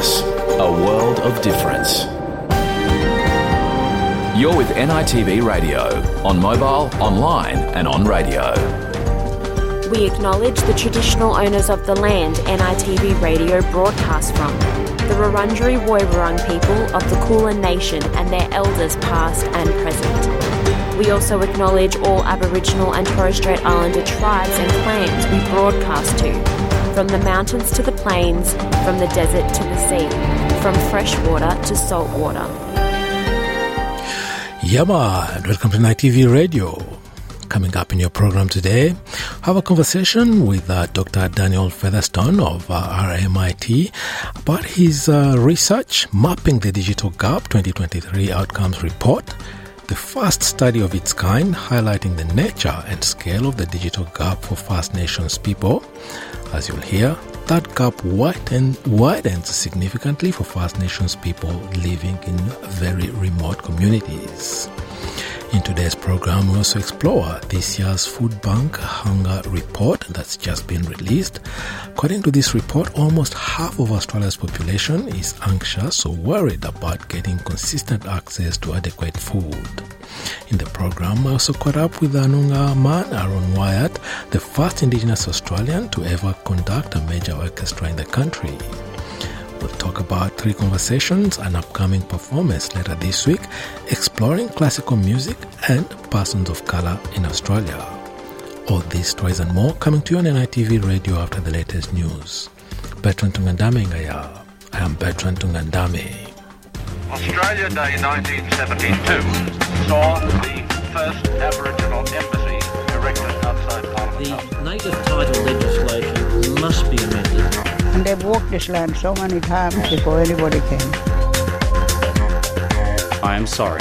A world of difference. You're with NITV Radio, on mobile, online, and on radio. We acknowledge the traditional owners of the land NITV Radio broadcasts from, the Wurundjeri Woiwurrung people of the Kulin Nation and their elders past and present. We also acknowledge all Aboriginal and Torres Strait Islander tribes and clans we broadcast to, from the mountains to the plains, from the desert to the sea, from fresh water to salt water. Yama, and welcome to NITV Radio. Coming up in your program today, have a conversation with uh, Dr. Daniel Featherstone of uh, RMIT about his uh, research mapping the Digital Gap 2023 Outcomes Report, the first study of its kind highlighting the nature and scale of the digital gap for First Nations people. As you'll hear, that gap widen, widens significantly for First Nations people living in very remote communities. In today's program, we also explore this year's Food Bank Hunger Report that's just been released. According to this report, almost half of Australia's population is anxious or worried about getting consistent access to adequate food. In the program, I also caught up with a Noongar man Aaron Wyatt, the first Indigenous Australian to ever conduct a major orchestra in the country. We'll talk about three conversations and upcoming performance later this week, exploring classical music and persons of color in Australia. All these stories and more coming to you on NITV Radio after the latest news. Bertrand Tungandame Ngaya. I am Bertrand Tungandame. Australia Day 1972 saw the first Aboriginal embassy erected outside Parliament The native title legislation must be amended. And they've walked this land so many times before anybody came. I am sorry.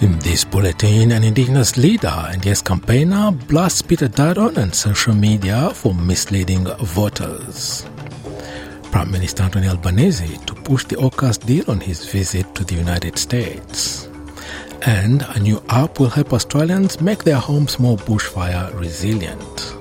In this bulletin, an Indigenous leader and yes campaigner blasts Peter Dutton and social media for misleading voters. Prime Minister Anthony Albanese to push the AUKUS deal on his visit to the United States. And a new app will help Australians make their homes more bushfire resilient.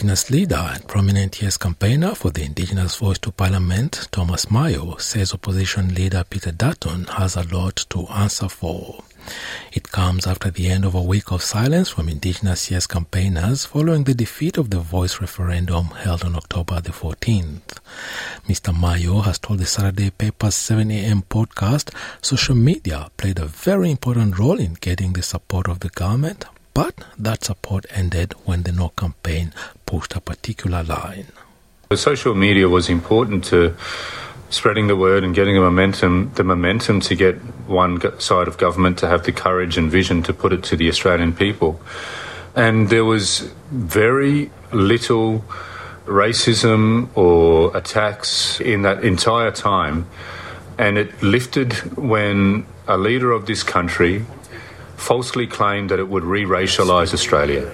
Indigenous leader and prominent Yes campaigner for the Indigenous Voice to Parliament, Thomas Mayo, says opposition leader Peter Dutton has a lot to answer for. It comes after the end of a week of silence from Indigenous Yes campaigners following the defeat of the Voice referendum held on October the 14th. Mr. Mayo has told the Saturday paper's 7am podcast social media played a very important role in getting the support of the government, but that support ended when the No campaign pushed a particular line. The social media was important to spreading the word and getting the momentum, the momentum to get one side of government to have the courage and vision to put it to the Australian people. And there was very little racism or attacks in that entire time. And it lifted when a leader of this country falsely claimed that it would re racialise Australia.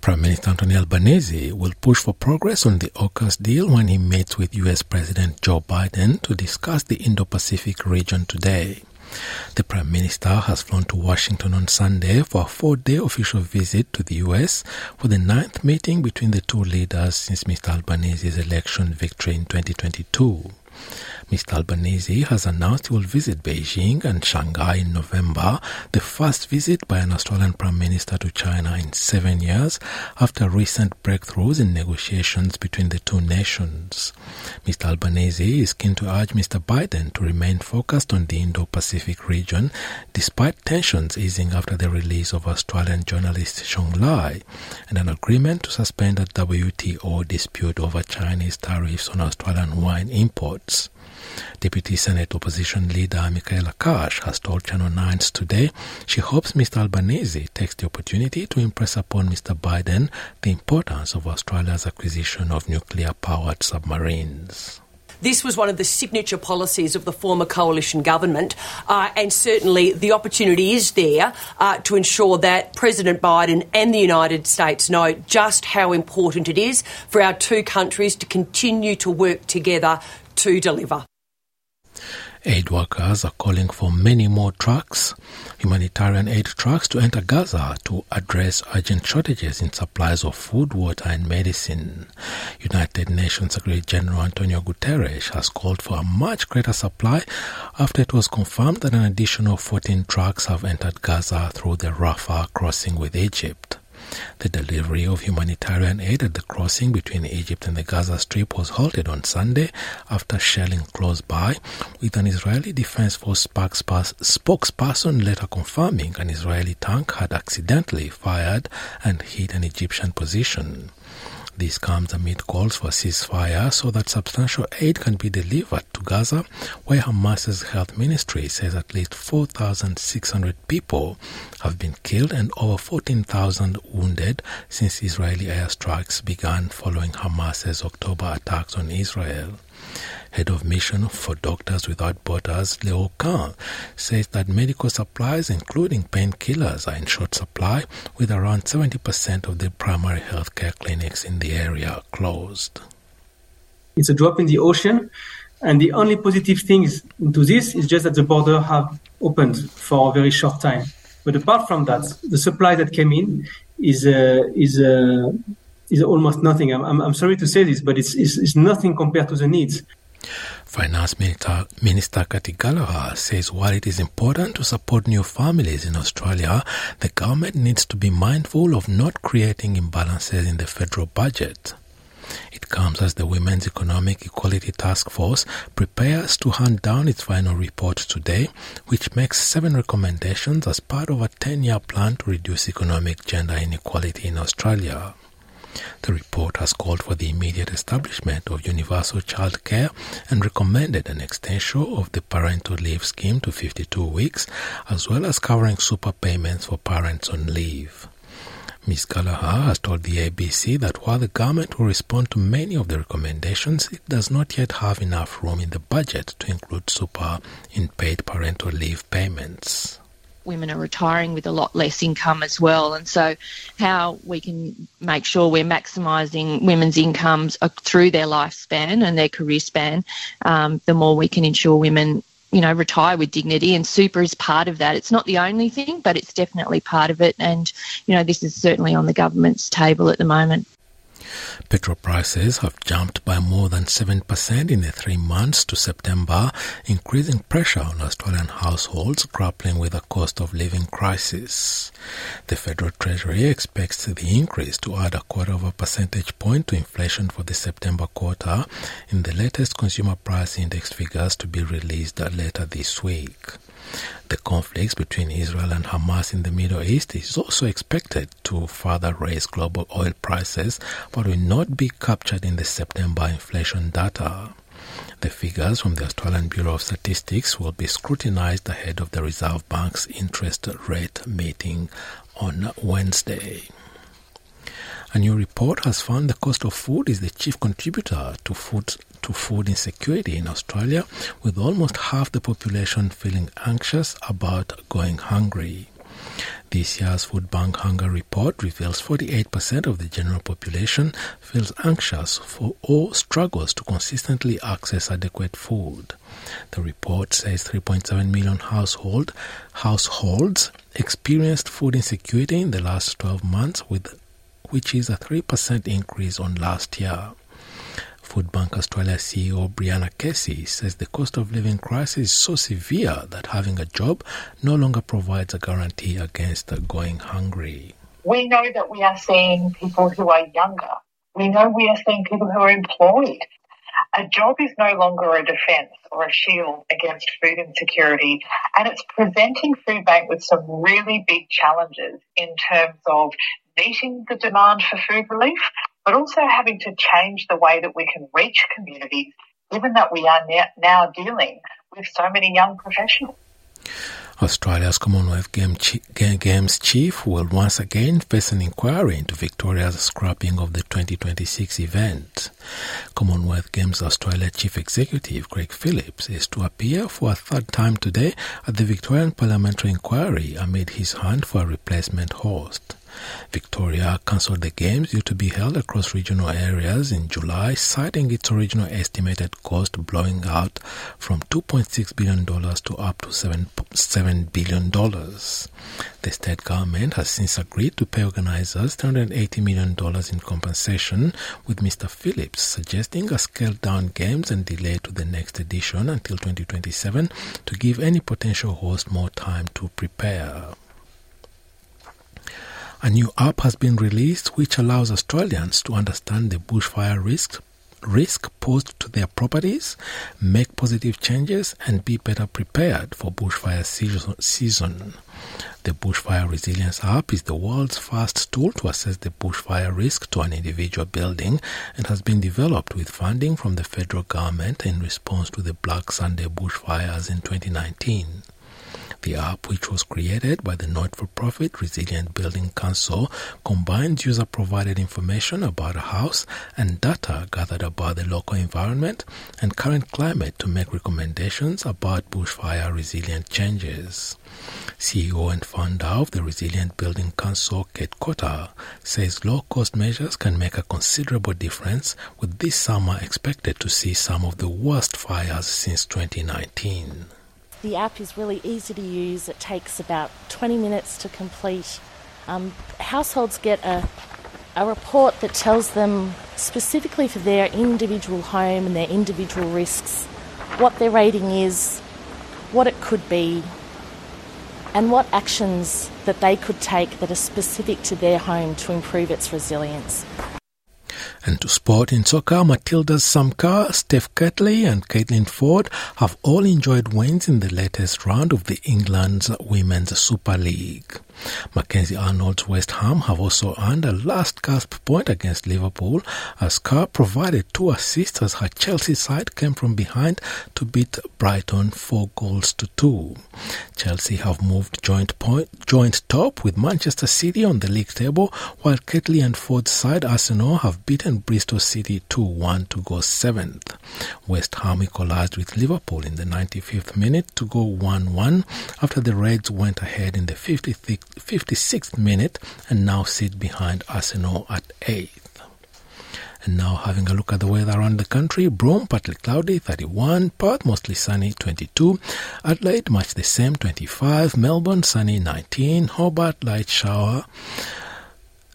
Prime Minister Anthony Albanese will push for progress on the AUKUS deal when he meets with US President Joe Biden to discuss the Indo Pacific region today. The Prime Minister has flown to Washington on Sunday for a four day official visit to the US for the ninth meeting between the two leaders since Mr. Albanese's election victory in 2022. Mr. Albanese has announced he will visit Beijing and Shanghai in November, the first visit by an Australian Prime Minister to China in seven years after recent breakthroughs in negotiations between the two nations. Mr. Albanese is keen to urge Mr. Biden to remain focused on the Indo Pacific region despite tensions easing after the release of Australian journalist Cheng Lei and an agreement to suspend a WTO dispute over Chinese tariffs on Australian wine imports. Deputy Senate Opposition Leader Michaela Cash has told Channel 9's Today she hopes Mr. Albanese takes the opportunity to impress upon Mr. Biden the importance of Australia's acquisition of nuclear powered submarines. this was one of the signature policies of the former coalition government, uh, and certainly the opportunity is there uh, to ensure that President Biden and the United States know just how important it is for our two countries to continue to work together to deliver. Aid workers are calling for many more trucks, humanitarian aid trucks, to enter Gaza to address urgent shortages in supplies of food, water, and medicine. United Nations Secretary General Antonio Guterres has called for a much greater supply after it was confirmed that an additional 14 trucks have entered Gaza through the Rafah crossing with Egypt. The delivery of humanitarian aid at the crossing between Egypt and the Gaza Strip was halted on Sunday after shelling close by, with an Israeli Defense Force spokesperson later confirming an Israeli tank had accidentally fired and hit an Egyptian position. This comes amid calls for ceasefire so that substantial aid can be delivered to Gaza, where Hamas's health ministry says at least 4,600 people have been killed and over 14,000 wounded since Israeli airstrikes began following Hamas's October attacks on Israel head of mission for Doctors Without Borders, Leo Cans, says that medical supplies, including painkillers, are in short supply, with around 70% of the primary healthcare clinics in the area closed. It's a drop in the ocean, and the only positive thing into this is just that the border have opened for a very short time. But apart from that, the supply that came in is uh, is uh, is almost nothing. I'm, I'm, sorry to say this, but it's, it's, it's nothing compared to the needs. Finance Minister, Minister Gallagher says while it is important to support new families in Australia, the government needs to be mindful of not creating imbalances in the federal budget. It comes as the Women's Economic Equality Task Force prepares to hand down its final report today, which makes seven recommendations as part of a 10 year plan to reduce economic gender inequality in Australia. The report has called for the immediate establishment of universal child care and recommended an extension of the parental leave scheme to 52 weeks, as well as covering super payments for parents on leave. Ms. Gallagher has told the ABC that while the government will respond to many of the recommendations, it does not yet have enough room in the budget to include super in paid parental leave payments women are retiring with a lot less income as well. And so, how we can make sure we're maximising women's incomes through their lifespan and their career span, um, the more we can ensure women. You know, retire with dignity, and super is part of that. It's not the only thing, but it's definitely part of it. And, you know, this is certainly on the government's table at the moment. Petrol prices have jumped by more than 7% in the three months to September, increasing pressure on Australian households grappling with a cost of living crisis. The Federal Treasury expects the increase to add a quarter of a percentage point to inflation for the September quarter in the latest consumer price index figures to be released later this week. The conflicts between Israel and Hamas in the Middle East is also expected to further raise global oil prices, but will not be captured in the September inflation data. The figures from the Australian Bureau of Statistics will be scrutinized ahead of the Reserve Bank's interest rate meeting on Wednesday. A new report has found the cost of food is the chief contributor to food to food insecurity in Australia, with almost half the population feeling anxious about going hungry. This year's Food Bank Hunger Report reveals 48% of the general population feels anxious for or struggles to consistently access adequate food. The report says 3.7 million household, households experienced food insecurity in the last 12 months with which is a 3% increase on last year. Food Bank Australia CEO Brianna Casey says the cost of living crisis is so severe that having a job no longer provides a guarantee against going hungry. We know that we are seeing people who are younger. We know we are seeing people who are employed. A job is no longer a defence or a shield against food insecurity, and it's presenting Food Bank with some really big challenges in terms of meeting the demand for food relief, but also having to change the way that we can reach communities, given that we are now dealing with so many young professionals. Australia's Commonwealth Games chief will once again face an inquiry into Victoria's scrapping of the 2026 event. Commonwealth Games Australia Chief Executive Craig Phillips is to appear for a third time today at the Victorian Parliamentary Inquiry amid his hunt for a replacement host. Victoria cancelled the games due to be held across regional areas in July, citing its original estimated cost blowing out from $2.6 billion to up to 7, $7 billion. The state government has since agreed to pay organizers $380 million in compensation, with Mr. Phillips suggesting a scaled down games and delay to the next edition until 2027 to give any potential host more time to prepare. A new app has been released which allows Australians to understand the bushfire risk risk posed to their properties, make positive changes, and be better prepared for bushfire season. The Bushfire Resilience app is the world's first tool to assess the bushfire risk to an individual building and has been developed with funding from the federal government in response to the Black Summer bushfires in 2019. The app, which was created by the not-for-profit Resilient Building Council, combines user-provided information about a house and data gathered about the local environment and current climate to make recommendations about bushfire resilient changes. CEO and founder of the Resilient Building Council, Kate Cotter, says low-cost measures can make a considerable difference, with this summer expected to see some of the worst fires since 2019. The app is really easy to use. It takes about 20 minutes to complete. Um, households get a, a report that tells them specifically for their individual home and their individual risks what their rating is, what it could be, and what actions that they could take that are specific to their home to improve its resilience. And to sport in soccer, Matildas Sam Kerr, Steph Catley and Caitlin Foord have all enjoyed wins in the latest round of the England's Women's Super League. Mackenzie Arnold's West Ham have also earned a last gasp point against Liverpool as Kerr provided two assists as her Chelsea side came from behind to beat Brighton four goals to two. Chelsea have moved joint point, joint top with Manchester City on the league table, while Catley and Foord's side Arsenal have beaten Bristol City 2-1 to go seventh. West Ham equalized with Liverpool in the 95th minute to go 1-1 after the Reds went ahead in the 56th 56th minute and now sit behind Arsenal at 8th. And now having a look at the weather around the country, Broome partly cloudy 31, Perth mostly sunny 22, Adelaide much the same 25, Melbourne sunny 19, Hobart light shower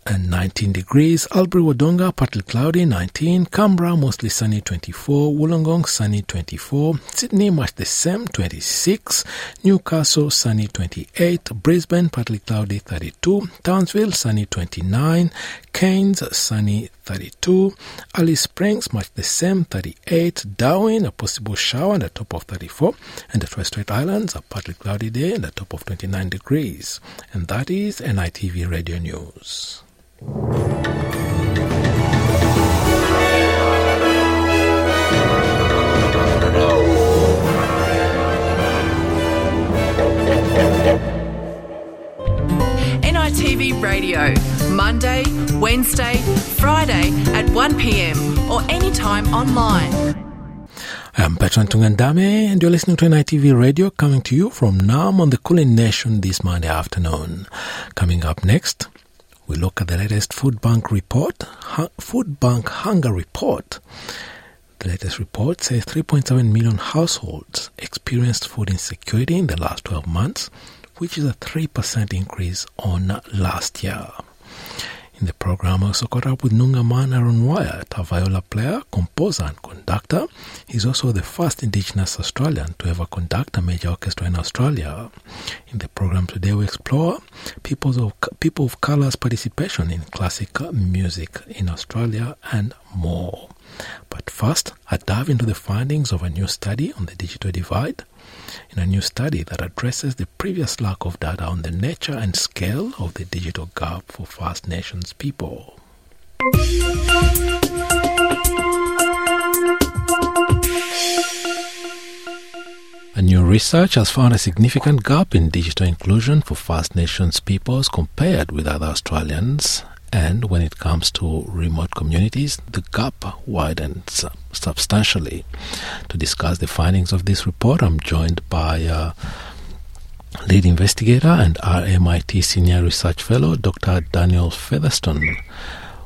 and 19 degrees. Albury Wodonga partly cloudy 19. Canberra mostly sunny 24. Wollongong sunny 24. Sydney much the same 26. Newcastle sunny 28. Brisbane partly cloudy 32. Townsville sunny 29. Cairns sunny 32. Alice Springs much the same 38. Darwin a possible shower and a top of 34. And the Torres Strait Islands a partly cloudy day and a top of 29 degrees. And that is NITV Radio News. NITV Radio, Monday, Wednesday, Friday at 1pm or anytime online. Um, I'm Bertrand Tungandame, and you're listening to NITV Radio coming to you from Naarm on the Kulin Nation this Monday afternoon. Coming up next, we look at the latest Food Bank report, Food Bank Hunger Report. The latest report says 3.7 million households experienced food insecurity in the last 12 months, which is a 3% increase on last year. In the program, I also caught up with Noongar man Aaron Wyatt, a viola player, composer, and conductor. He's also the first Indigenous Australian to ever conduct a major orchestra in Australia. In the program today, we explore people of, people of color's participation in classical music in Australia and more. But first, I dive into the findings of a new study on the digital divide in a new study that addresses the previous lack of data on the nature and scale of the digital gap for First Nations people. A new research has found a significant gap in digital inclusion for First Nations peoples compared with other Australians. And when it comes to remote communities, the gap widens substantially. To discuss the findings of this report, I'm joined by uh, lead investigator and RMIT senior research fellow, Dr. Daniel Featherstone.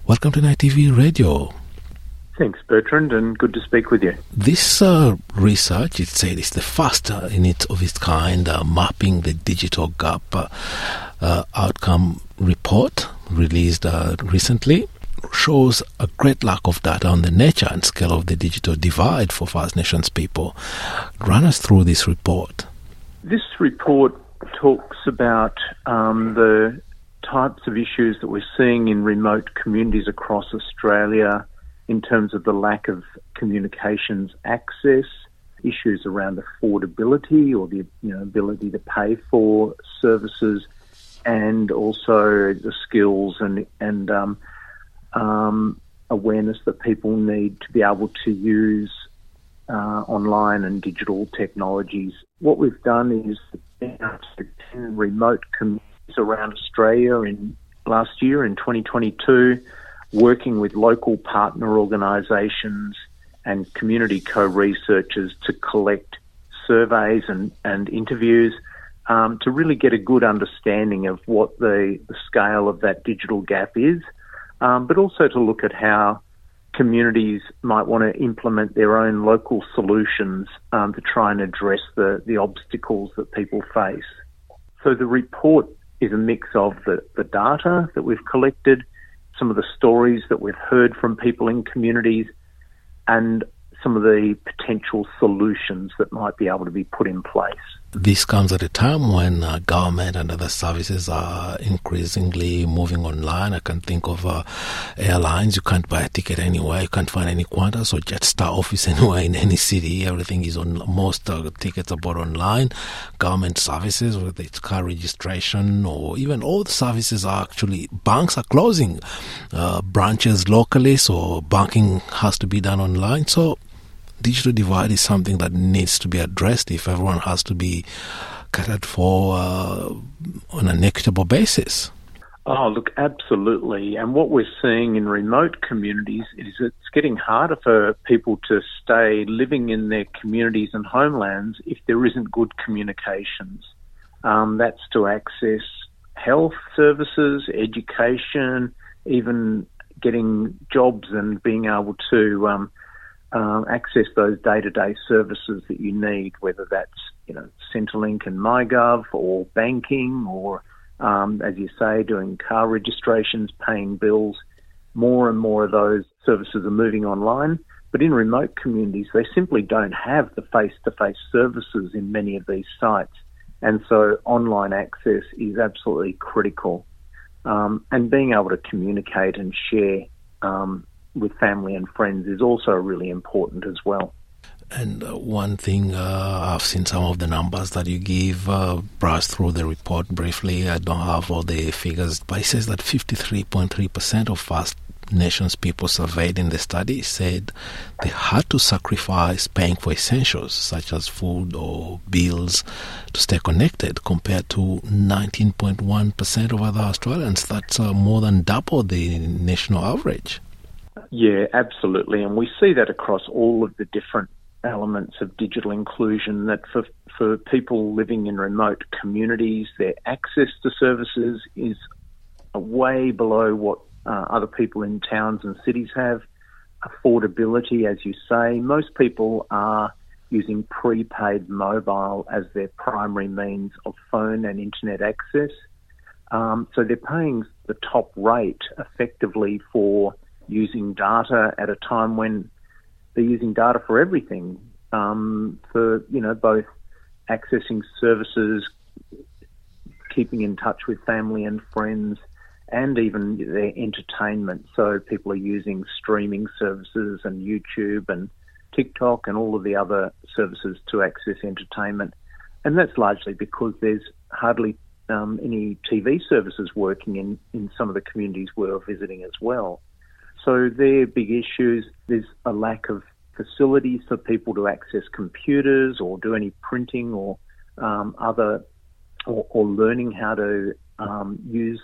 Welcome to NITV Radio. Thanks, Bertrand, and good to speak with you. This uh, research, it said, is the first uh, in its of its kind, uh, mapping the digital gap uh, uh, outcome report released uh, recently. Shows a great lack of data on the nature and scale of the digital divide for First Nations people. Run us through this report. This report talks about um, the types of issues that we're seeing in remote communities across Australia in terms of the lack of communications access, issues around affordability or the you know, ability to pay for services, and also the skills and and um, um, awareness that people need to be able to use uh, online and digital technologies. What we've done is ten remote communities around Australia in last year in 2022 working with local partner organisations and community co-researchers to collect surveys and, and interviews um, to really get a good understanding of what the, the scale of that digital gap is, um, but also to look at how communities might want to implement their own local solutions um, to try and address the, the obstacles that people face. So the report is a mix of the, the data that we've collected, some of the stories that we've heard from people in communities and some of the potential solutions that might be able to be put in place. This comes at a time when uh, government and other services are increasingly moving online. I can think of uh, airlines. You can't buy a ticket anywhere. You can't find any Qantas or Jetstar office anywhere in any city. Everything is on. Most uh, tickets are bought online. Government services, whether it's car registration or even all the services are actually banks are closing uh, branches locally, so banking has to be done online. So digital divide is something that needs to be addressed if everyone has to be catered for uh, on an equitable basis. Oh, look, absolutely. And what we're seeing in remote communities is it's getting harder for people to stay living in their communities and homelands if there isn't good communications. Um, that's to access health services, education, even getting jobs and being able to um, um, access those day-to-day services that you need, whether that's you know Centrelink and MyGov or banking or um, as you say, doing car registrations, paying bills. More and more of those services are moving online. But in remote communities, they simply don't have the face-to-face services in many of these sites. And so online access is absolutely critical. Um, and being able to communicate and share um, with family and friends is also really important as well. And uh, one thing, uh, I've seen some of the numbers that you give, uh, through the report briefly. I don't have all the figures, but it says that 53.3% of First Nations people surveyed in the study said they had to sacrifice paying for essentials such as food or bills to stay connected compared to 19.1% of other Australians. That's uh, more than double the national average. Yeah, absolutely. And we see that across all of the different elements of digital inclusion that for, for people living in remote communities, their access to services is way below what uh, other people in towns and cities have. Affordability, as you say, most people are using prepaid mobile as their primary means of phone and internet access. Um, so they're paying the top rate effectively for using data at a time when they're using data for everything, um, for you know both accessing services, keeping in touch with family and friends, and even their entertainment. So people are using streaming services and YouTube and TikTok and all of the other services to access entertainment, and that's largely because there's hardly um, any TV services working in, in some of the communities we're visiting as well. So they're big issues. There's a lack of facilities for people to access computers or do any printing or um, other or, or, learning how to um, use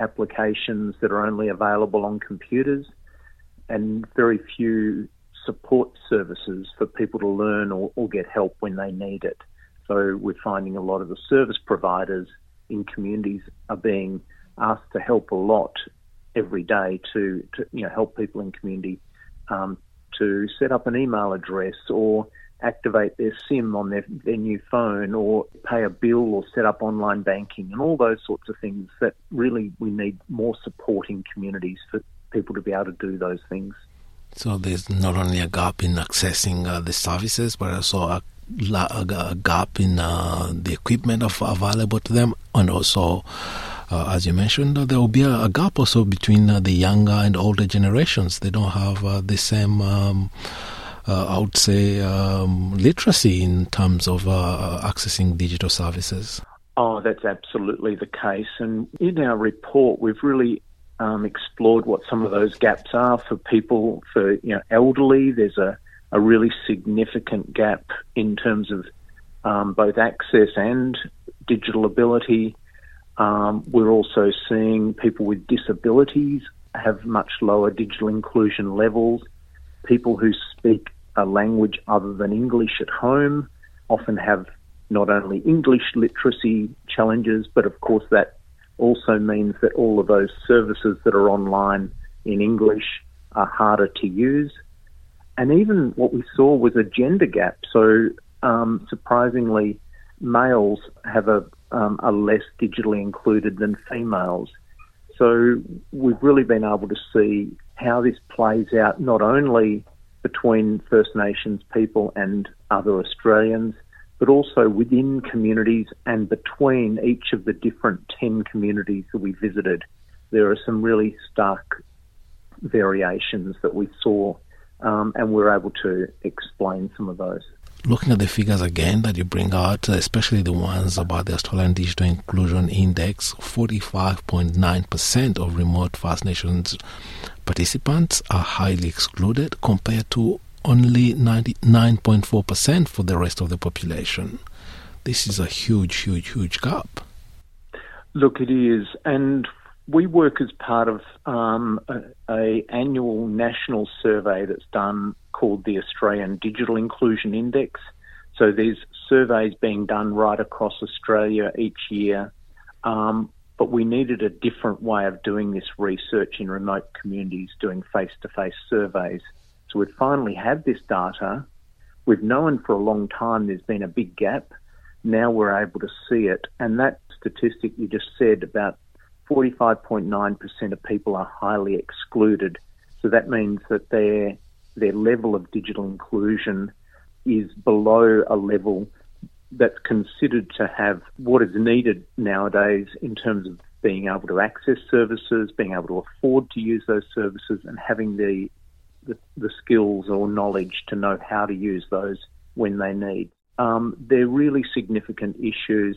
applications that are only available on computers, and very few support services for people to learn or, or get help when they need it. So we're finding a lot of the service providers in communities are being asked to help a lot every day to, to you know help people in community um, to set up an email address or activate their SIM on their, their new phone or pay a bill or set up online banking and all those sorts of things that really we need more supporting communities for people to be able to do those things. So there's not only a gap in accessing uh, the services, but also a, a gap in uh, the equipment of, available to them, and also, as you mentioned, there will be a, gap also between uh, the younger and older generations. They don't have uh, the same. Um, uh, I would say um, literacy in terms of accessing digital services. Oh, that's absolutely the case. And in our report, we've really um, explored what some of those gaps are for people, for you know, elderly. There's a, a really significant gap in terms of um, both access and digital ability. Um, we're also seeing people with disabilities have much lower digital inclusion levels. People who speak a language other than English at home often have not only English literacy challenges, but of course that also means that all of those services that are online in English are harder to use. And even what we saw was a gender gap. So, um, surprisingly, males have a, um, are less digitally included than females. So, we've really been able to see how this plays out not only between First Nations people and other Australians, but also within communities and between each of the different 10 communities that we visited. There are some really stark variations that we saw, um, and we're able to explain some of those. Looking at the figures again that you bring out, especially the ones about the Australian Digital Inclusion Index, 45.9% of remote First Nations participants are highly excluded compared to only 99.4% for the rest of the population. This is a huge, huge, huge gap. Look, it is, and we work as part of um, a, a, annual national survey that's done called the Australian Digital Inclusion Index. So there's surveys being done right across Australia each year, um, but we needed a different way of doing this research in remote communities, doing face-to-face surveys. So we'd finally have this data. We've known for a long time there's been a big gap. Now we're able to see it. And that statistic you just said about 45.9% of people are highly excluded. So that means that their, their level of digital inclusion is below a level that's considered to have what is needed nowadays in terms of being able to access services, being able to afford to use those services, and having the the, the skills or knowledge to know how to use those when they need. Um, they're really significant issues.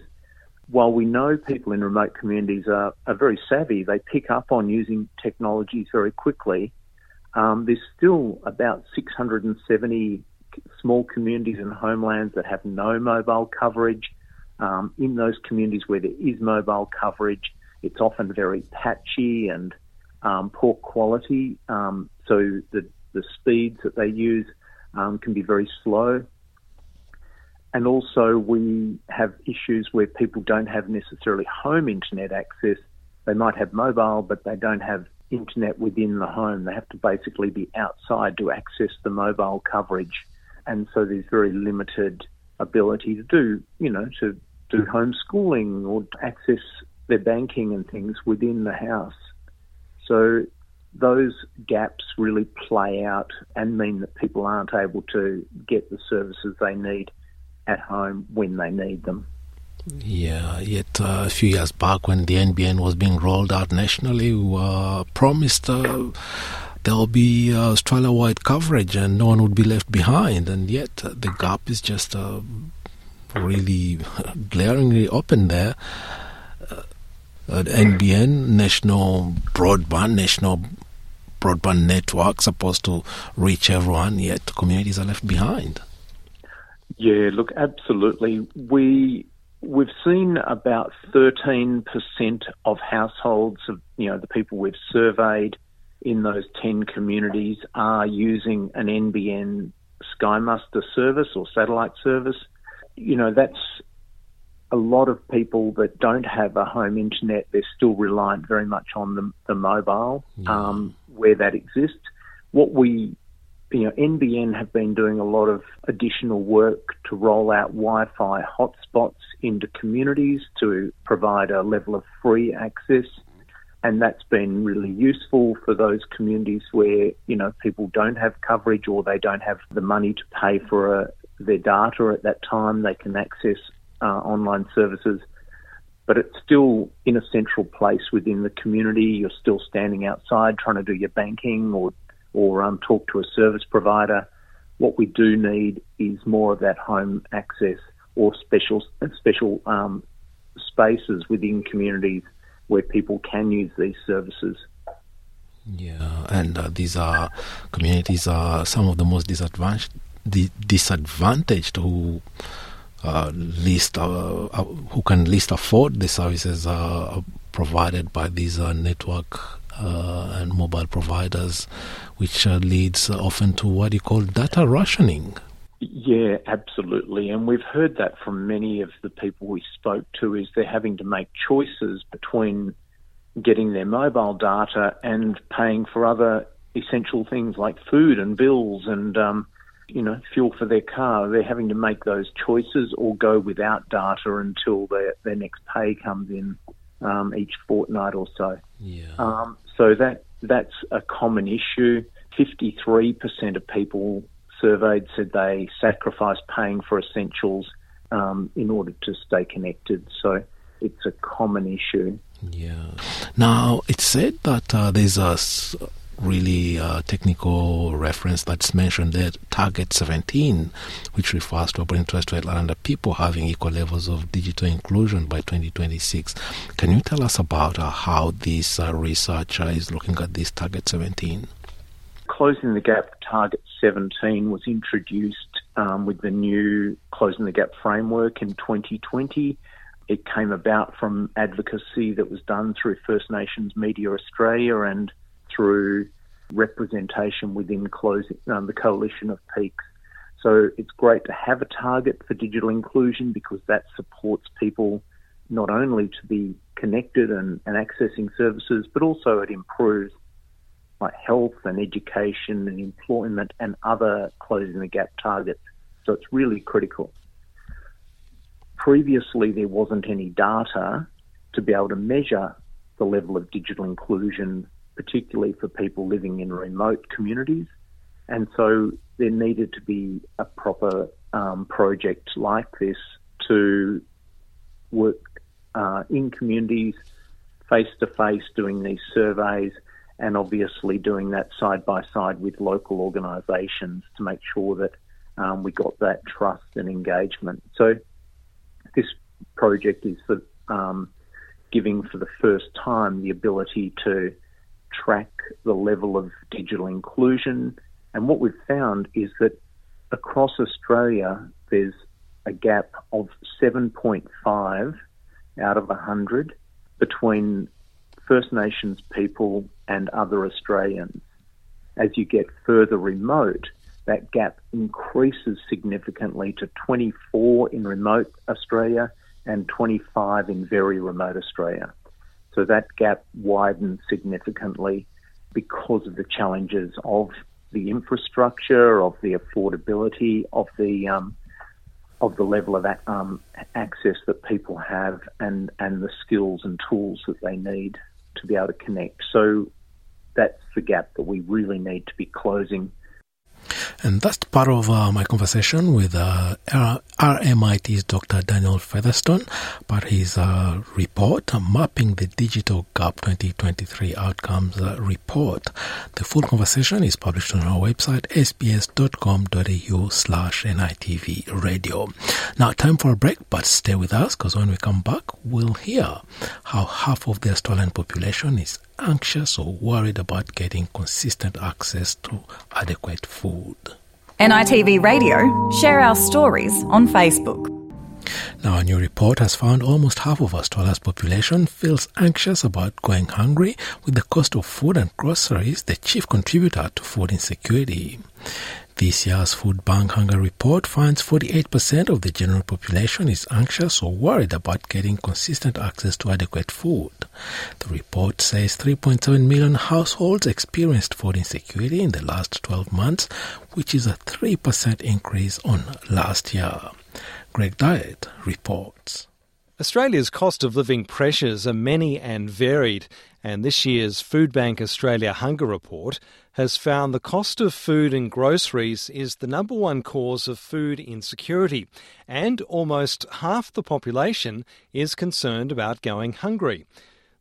While we know people in remote communities are, are very savvy, they pick up on using technologies very quickly. Um, there's still about 670 small communities and homelands that have no mobile coverage. Um, in those communities where there is mobile coverage, it's often very patchy and um, poor quality. Um, so the the speeds that they use um, can be very slow. And also, we have issues where people don't have necessarily home internet access. They might have mobile, but they don't have internet within the home. They have to basically be outside to access the mobile coverage. And so there's very limited ability to do, you know, to do homeschooling or access their banking and things within the house. So those gaps really play out and mean that people aren't able to get the services they need at home when they need them. Yeah, yet uh, a few years back when the NBN was being rolled out nationally, we uh, promised uh, there'll be uh, Australia wide coverage and no one would be left behind, and yet uh, the gap is just uh, really glaringly open there. NBN, National Broadband, National broadband network supposed to reach everyone, yet communities are left behind. Yeah, look, absolutely. We we've seen about 13% of households of you know the people we've surveyed in those 10 communities are using an NBN Sky Muster service or satellite service. You know, that's a lot of people that don't have a home internet, they're still reliant very much on the, the mobile um, where that exists. What we, you know, NBN have been doing a lot of additional work to roll out Wi Fi hotspots into communities to provide a level of free access. And that's been really useful for those communities where, you know, people don't have coverage or they don't have the money to pay for a, their data at that time. They can access uh, online services, but it's still in a central place within the community. You're still standing outside trying to do your banking or or um, talk to a service provider. What we do need is more of that home access or special special um, spaces within communities where people can use these services. Yeah, and uh, these are communities are some of the most disadvantaged disadvantaged who uh, least uh, uh, who can least afford the services uh, provided by these uh, network uh, and mobile providers, which leads often to what you call data rationing. Yeah, absolutely. And we've heard that from many of the people we spoke to is they're having to make choices between getting their mobile data and paying for other essential things like food and bills and um, you know fuel for their car. They're having to make those choices or go without data until their their next pay comes in um, each fortnight or so. Yeah. Um, so that that's a common issue. Fifty three percent of people surveyed said they sacrifice paying for essentials um, in order to stay connected. So it's a common issue. Yeah. Now, it's said that uh, there's a really uh, technical reference that's mentioned there, Target 17, which refers to Aboriginal Torres Strait Islander people having equal levels of digital inclusion by 2026. Can you tell us about uh, how this uh, research is looking at this Target 17? Closing the Gap Target 17 was introduced um, with the new Closing the Gap framework in 2020. It came about from advocacy that was done through First Nations Media Australia and through representation within closing, um, the coalition of peaks. So it's great to have a target for digital inclusion because that supports people not only to be connected and, and accessing services, but also it improves like health and education and employment and other closing the gap targets. So it's really critical. Previously, there wasn't any data to be able to measure the level of digital inclusion, particularly for people living in remote communities. And so there needed to be a proper um, project like this to work uh, in communities, face to face, doing these surveys, and obviously doing that side by side with local organisations to make sure that um, we got that trust and engagement. So this project is for um, giving for the first time the ability to track the level of digital inclusion. And what we've found is that across Australia, there's a gap of 7.5 out of 100 between First Nations people and other Australians. As you get further remote, that gap increases significantly to 24 in remote Australia and 25 in very remote Australia. So that gap widens significantly because of the challenges of the infrastructure, of the affordability, of the um, of the level of um, access that people have, and and the skills and tools that they need to be able to connect. So that's the gap that we really need to be closing. And that's part of uh, my conversation with uh, RMIT's Dr. Daniel Featherstone about his uh, report mapping the Digital Gap 2023 Outcomes uh, report. The full conversation is published on our website sbs.com.au slash NITV radio. Now, time for a break, but stay with us because when we come back, we'll hear how half of the Australian population is anxious or worried about getting consistent access to adequate food. NITV Radio, share our stories on Facebook. Now, a new report has found almost half of Australia's population feels anxious about going hungry, with the cost of food and groceries the chief contributor to food insecurity. This year's Food Bank Hunger Report finds 48% of the general population is anxious or worried about getting consistent access to adequate food. The report says 3.7 million households experienced food insecurity in the last 12 months, which is a 3% increase on last year. Greg Dyett reports. Australia's cost of living pressures are many and varied, and this year's Food Bank Australia Hunger Report has found the cost of food and groceries is the number one cause of food insecurity, and almost half the population is concerned about going hungry.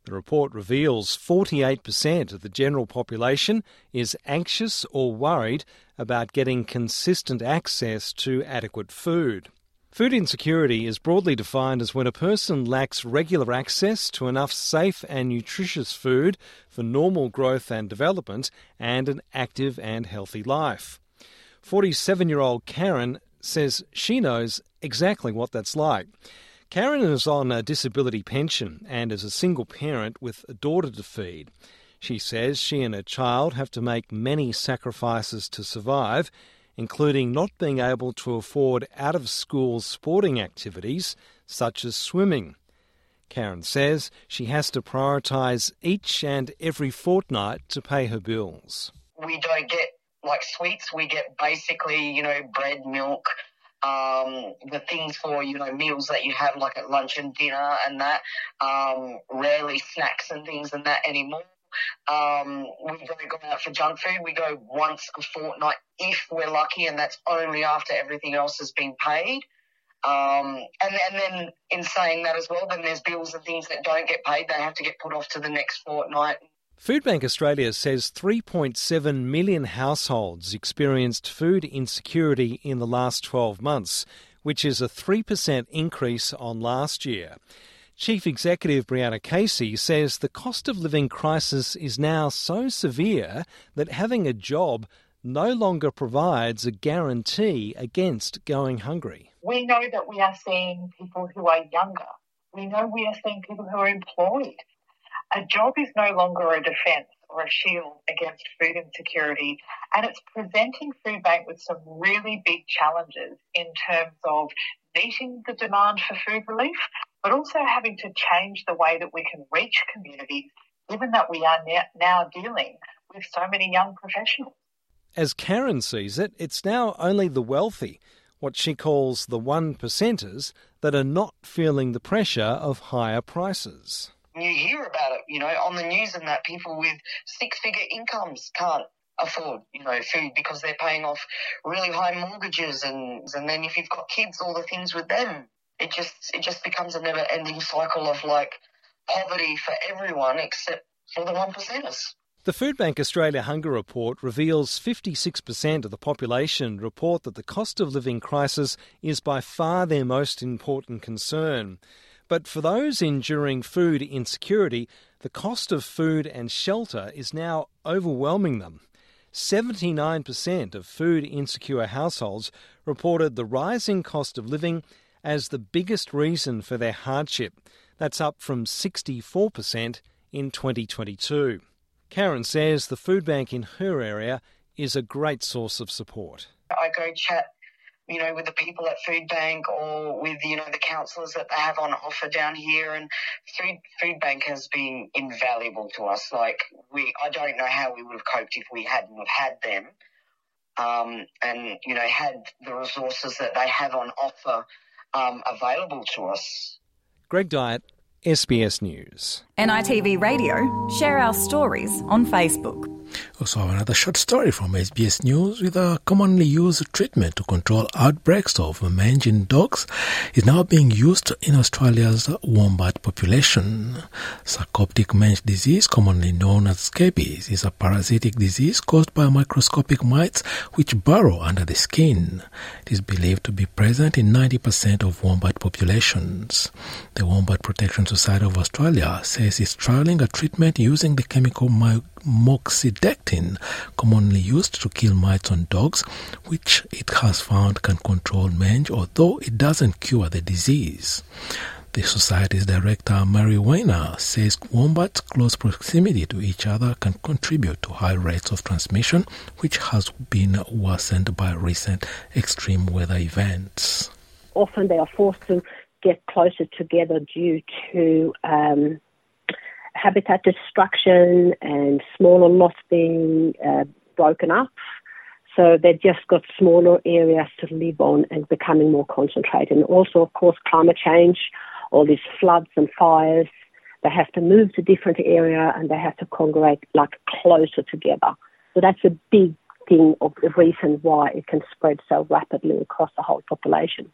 The report reveals 48% of the general population is anxious or worried about getting consistent access to adequate food. Food insecurity is broadly defined as when a person lacks regular access to enough safe and nutritious food for normal growth and development and an active and healthy life. 47 year old Karen says she knows exactly what that's like. Karen is on a disability pension and is a single parent with a daughter to feed. She says she and her child have to make many sacrifices to survive including not being able to afford out of school sporting activities such as swimming. Karen says she has to prioritise each and every fortnight to pay her bills. We don't get like sweets, we get basically, you know, bread, milk, um, the things for you know meals that you have like at lunch and dinner and that. Um, rarely snacks and things and that anymore. Um, we don't go out for junk food. We go once a fortnight if we're lucky, and that's only after everything else has been paid. Um, and, and then in saying that as well, then there's bills and things that don't get paid. They have to get put off to the next fortnight. Foodbank Australia says 3.7 million households experienced food insecurity in the last 12 months, which is a 3% increase on last year. Chief Executive Brianna Casey says the cost of living crisis is now so severe that having a job no longer provides a guarantee against going hungry. We know that we are seeing people who are younger. We know we are seeing people who are employed. A job is no longer a defence or a shield against food insecurity, and it's presenting Food Bank with some really big challenges in terms of meeting the demand for food relief but also having to change the way that we can reach communities, given that we are now dealing with so many young professionals. As Karen sees it, it's now only the wealthy, what she calls the one percenters, that are not feeling the pressure of higher prices. You hear about it, you know, on the news and that people with six figure incomes can't afford, you know, food because they're paying off really high mortgages and and then if you've got kids, all the things with them it just it just becomes a never ending cycle of like poverty for everyone except for the one percenters. The Food Bank Australia Hunger Report reveals 56% of the population report that the cost of living crisis is by far their most important concern. But for those enduring food insecurity, the cost of food and shelter is now overwhelming them. 79% of food insecure households reported the rising cost of living as the biggest reason for their hardship. That's up from 64% in 2022. Karen says the food bank in her area is a great source of support. I go chat, you know, with the people at Food Bank or with, you know, the counsellors that they have on offer down here and Food Food Bank has been invaluable to us. Like we I don't know how we would have coped if we hadn't have had them. Um, and, you know, had the resources that they have on offer um, available to us. Greg Dyett, SBS News. NITV Radio, share our stories on Facebook. Also, another short story from SBS News with a commonly used treatment to control outbreaks of mange in dogs is now being used in Australia's wombat population. Sarcoptic mange disease, commonly known as scabies, is a parasitic disease caused by microscopic mites which burrow under the skin. It is believed to be present in 90% of wombat populations. The Wombat Protection Society of Australia says it's trialing a treatment using the chemical moxidectin, commonly used to kill mites on dogs, which it has found can control mange, although it doesn't cure the disease. The Society's director, Mary Weiner, says wombats' close proximity to each other can contribute to high rates of transmission, which has been worsened by recent extreme weather events. Often they are forced to get closer together due to um, habitat destruction and smaller lots being uh, broken up. So they've just got smaller areas to live on and becoming more concentrated. And also, of course, climate change, all these floods and fires. They have to move to different area and they have to congregate like closer together. So that's a big thing of the reason why it can spread so rapidly across the whole population.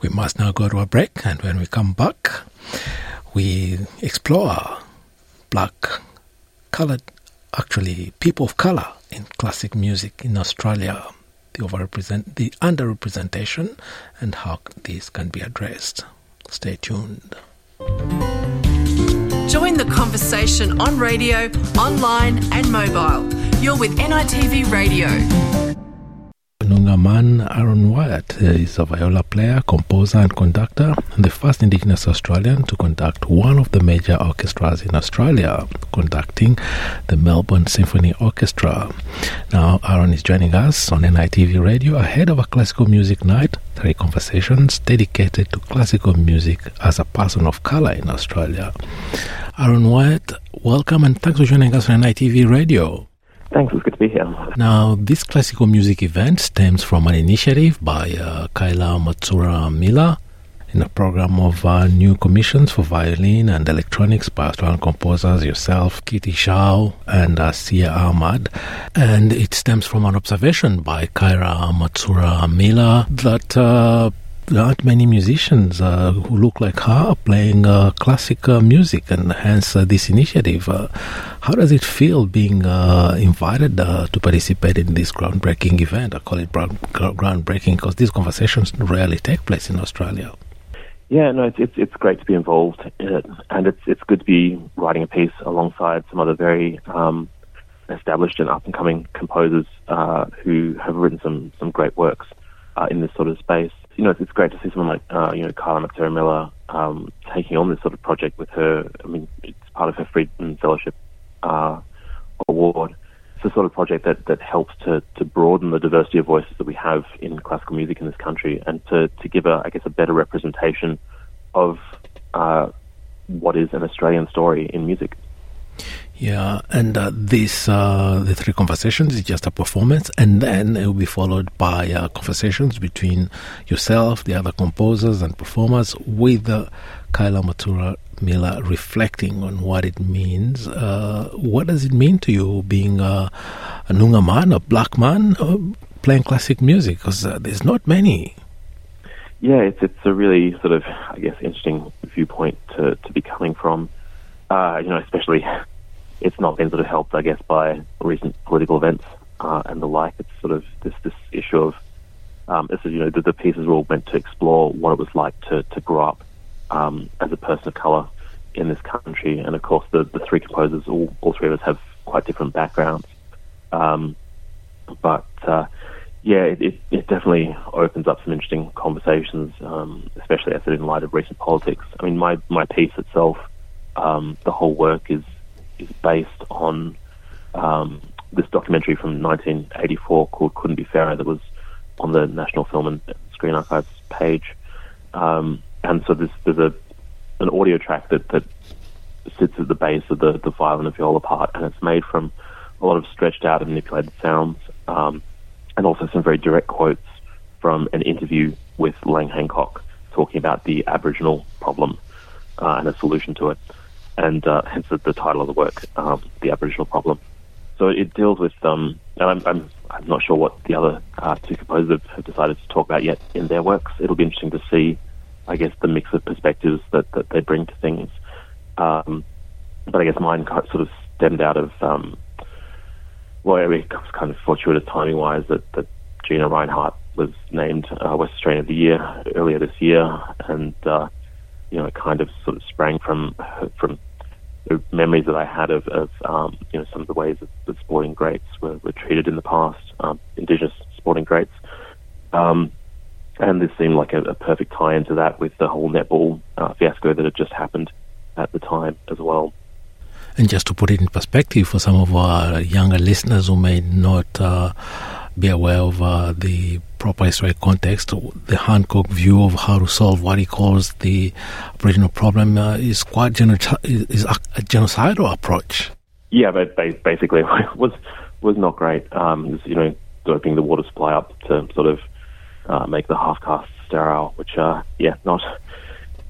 We must now go to a break, and when we come back, we explore black, colored, actually people of color in classic music in Australia, the overrepresent, the underrepresentation, and how this can be addressed. Stay tuned. Join the conversation on radio, online, and mobile. You're with NITV Radio. Noongar man Aaron Wyatt eh, is a viola player, composer, and conductor, and the first Indigenous Australian to conduct one of the major orchestras in Australia, conducting the Melbourne Symphony Orchestra. Now, Aaron is joining us on NITV Radio ahead of a classical music night, three conversations dedicated to classical music as a person of color in Australia. Aaron Wyatt, welcome and thanks for joining us on NITV Radio. Thanks, it's good to be here. Now, this classical music event stems from an initiative by uh, Kyla Matsuura Miller in a program of uh, new commissions for violin and electronics by Australian composers, yourself, Kitty Xiao, and uh, Sia Ahmad. And it stems from an observation by Kyla Matsuura Miller that uh, there aren't many musicians uh, who look like her playing uh, classic uh, music, and hence uh, this initiative. Uh, how does it feel being uh, invited to participate in this groundbreaking event? I call it groundbreaking because these conversations rarely take place in Australia. Yeah, no, it's, it's it's great to be involved in it, and it's it's good to be writing a piece alongside some other very um, established and up and coming composers who have written some some great works in this sort of space you know, it's, great to see someone like, uh, you know, Kyla Matsuura Miller um, taking on this sort of project with her. I mean, it's part of her Freedman Fellowship uh, Award. It's a sort of project that, that helps to, to broaden the diversity of voices that we have in classical music in this country and to, to give, a, I guess, a better representation of uh, what is an Australian story in music. Yeah, and uh, this uh, the three conversations is just a performance, and then it will be followed by uh, conversations between yourself, the other composers and performers, with uh, Kyla Matsuura Miller reflecting on what it means. Uh, what does it mean to you being a, a Noongar man, a black man, uh, playing classic music? Because uh, there's not many. Yeah, it's it's a really sort of I guess interesting viewpoint to to be coming from. you know, especially it's not been sort of helped, I guess, by recent political events uh, and the like. It's sort of this this issue of um, this is you know the, the pieces were all meant to explore what it was like to to grow up um, as a person of color in this country, and of course the the three composers, all all three of us have quite different backgrounds, um, but. Uh, yeah, it, it, it, definitely opens up some interesting conversations, um, especially as in light of recent politics. I mean, my, my piece itself, um, the whole work is is based on um, this documentary from 1984 called Couldn't Be Fairer that was on the National Film and Screen Archives page. Um, and so there's, there's a an audio track that, that sits at the base of the, the violin and viola part, and it's made from a lot of stretched out and manipulated sounds, um, and also some very direct quotes from an interview with Lang Hancock talking about the Aboriginal problem uh, and a solution to it and uh, hence the, the, title of the work, um, The Aboriginal Problem. so it deals with um, and I'm, I'm I'm not sure what the other uh, two composers have, decided to talk about yet in their works. It'll be interesting to see, I guess, the mix of perspectives that, that they bring to things. Um, but I guess mine sort of stemmed out of um, well, it was kind of fortuitous timing wise that, that Gina Rinehart was named uh, West Australian of the Year earlier this year, and uh, you know, it kind of sort of sprang from from the memories that I had of, of um, you know some of the ways that, sporting greats were, were treated in the past, um, Indigenous sporting greats, um, and this seemed like a, a perfect tie into that with the whole netball uh, fiasco that had just happened at the time as well. And just to put it in perspective for some of our younger listeners who may not uh, be aware of uh, the proper historic context, the Hancock view of how to solve what he calls the Aboriginal problem uh, is quite geno- is a, a, genocidal approach. Yeah, but basically was was not great. Um, you know, doping the water supply up to sort of uh, make the half caste sterile, which uh, yeah, not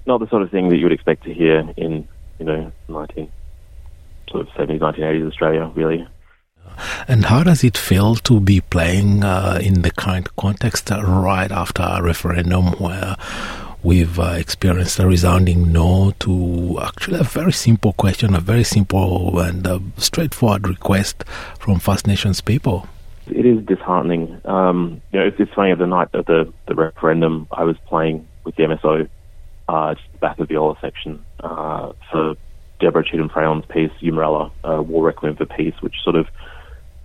not the sort of thing that you would expect to hear in you know 19 sort of 70s, 1980s Australia, really. And how does it feel to be playing uh, in the current context uh, right after a referendum where we've uh, experienced a resounding no to actually a very simple question, a very simple and uh, straightforward request from First Nations people? It is disheartening. Um, you know, it's, it's funny. Of the night of the, the referendum, I was playing with the MSO, uh, just back of the viola section, uh, for Deborah Cheetham Fraillon's piece, Eumeralla, uh, War Requiem for Peace, which sort of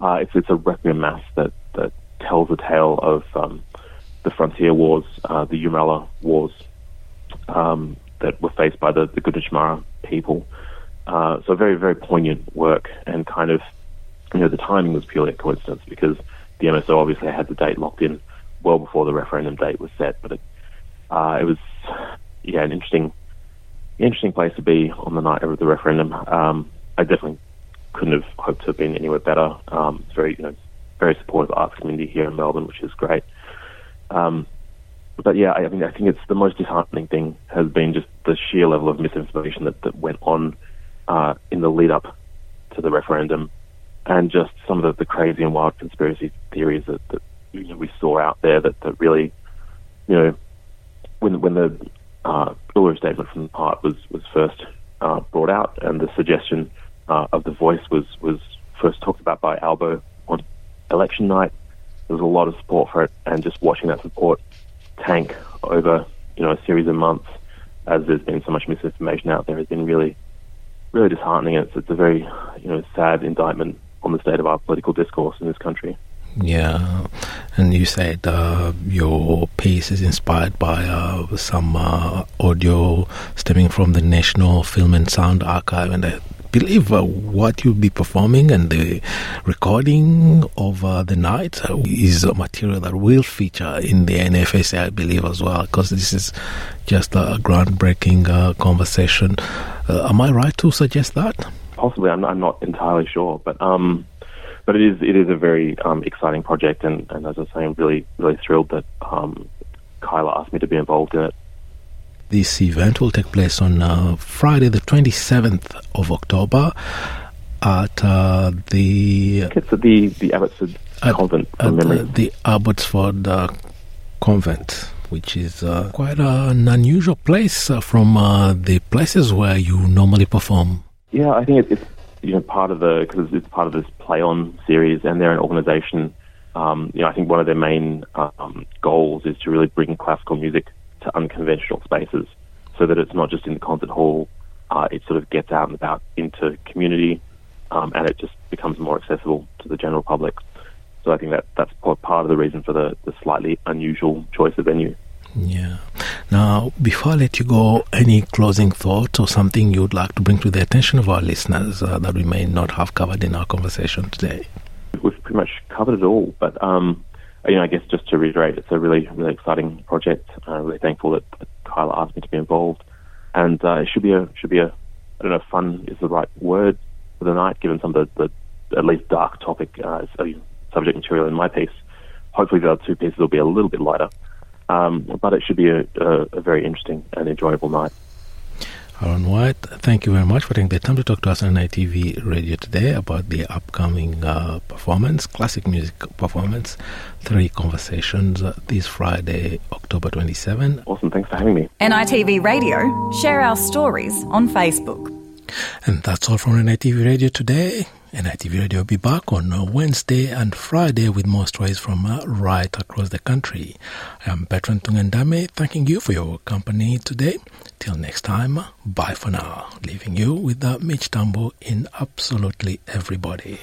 uh, it's it's a requiem mass that that tells the tale of um, the frontier wars, uh, the Eumeralla wars um, that were faced by the the Gunditjmara people. Uh, so very very poignant work, and kind of you know the timing was purely a coincidence because the MSO obviously had the date locked in well before the referendum date was set, but it uh, it was yeah an interesting interesting place to be on the night of the referendum. Um, I definitely couldn't have hoped to have been anywhere better. Um, it's very, you know, very supportive arts community here in Melbourne, which is great. Um, but yeah, I mean, I think it's the most disheartening thing has been just the sheer level of misinformation that, that went on uh, in the lead up to the referendum, and just some of the, the crazy and wild conspiracy theories that, that you know, we saw out there that, that really, you know, when when the uh, statement from the Heart was was first uh, brought out, and the suggestion uh, of the voice was was first talked about by Albo on election night. There was a lot of support for it, and just watching that support tank over you know a series of months, as there's been so much misinformation out there, has been really really disheartening. It's it's a very you know sad indictment on the state of our political discourse in this country. Yeah, and you said uh, your piece is inspired by uh, some uh, audio stemming from the National Film and Sound Archive, and I believe uh, what you'll be performing and the recording of uh, the night uh, is a material that will feature in the NFSA, I believe, as well, because this is just a groundbreaking conversation. am I right to suggest that? Possibly, I'm, I'm not entirely sure, but um, but it is it is a very um, exciting project, and, and as I say, I'm really really thrilled that um, Kyla asked me to be involved in it. This event will take place on uh, Friday, the 27th of October, at uh, the. It's at the the Abbotsford at, Convent. At the, the, Abbotsford uh, Convent which is uh, quite an unusual place uh, from uh, the places where you normally perform. Yeah, I think it's, you know part of the because it's part of this play on series, and they're an organisation. Um, you know, I think one of their main um, goals is to really bring classical music to unconventional spaces, so that it's not just in the concert hall. Uh, it sort of gets out and about into community, um, and it just becomes more accessible to the general public. So I think that that's part of the reason for the, the slightly unusual choice of venue. Yeah. Now, before I let you go, any closing thoughts or something you would like to bring to the attention of our listeners uh, that we may not have covered in our conversation today? We've pretty much covered it all, but um, you know, I guess just to reiterate, it's a really, really exciting project. I'm really thankful that, that Kyla asked me to be involved, and uh, it should be a should be a I don't know if fun is the right word for the night, given some of the, the at least dark topic uh, subject material in my piece. Hopefully, the other two pieces will be a little bit lighter. Um, but it should be a, a, a, very interesting and enjoyable night. Aaron Wyatt, thank you very much for taking the time to talk to us on ITV Radio today about the upcoming uh, performance, classic music performance, Three Conversations, uh, this Friday, October 27. Awesome, thanks for having me. NITV Radio, share our stories on Facebook. And that's all from NITV Radio today. NITV Radio will be back on uh, Wednesday and Friday with more stories from uh, right across the country. I am Bertrand Tungandame, thanking you for your company today. Till next time, bye for now. Leaving you with uh, Mitch Tambo in Absolutely Everybody.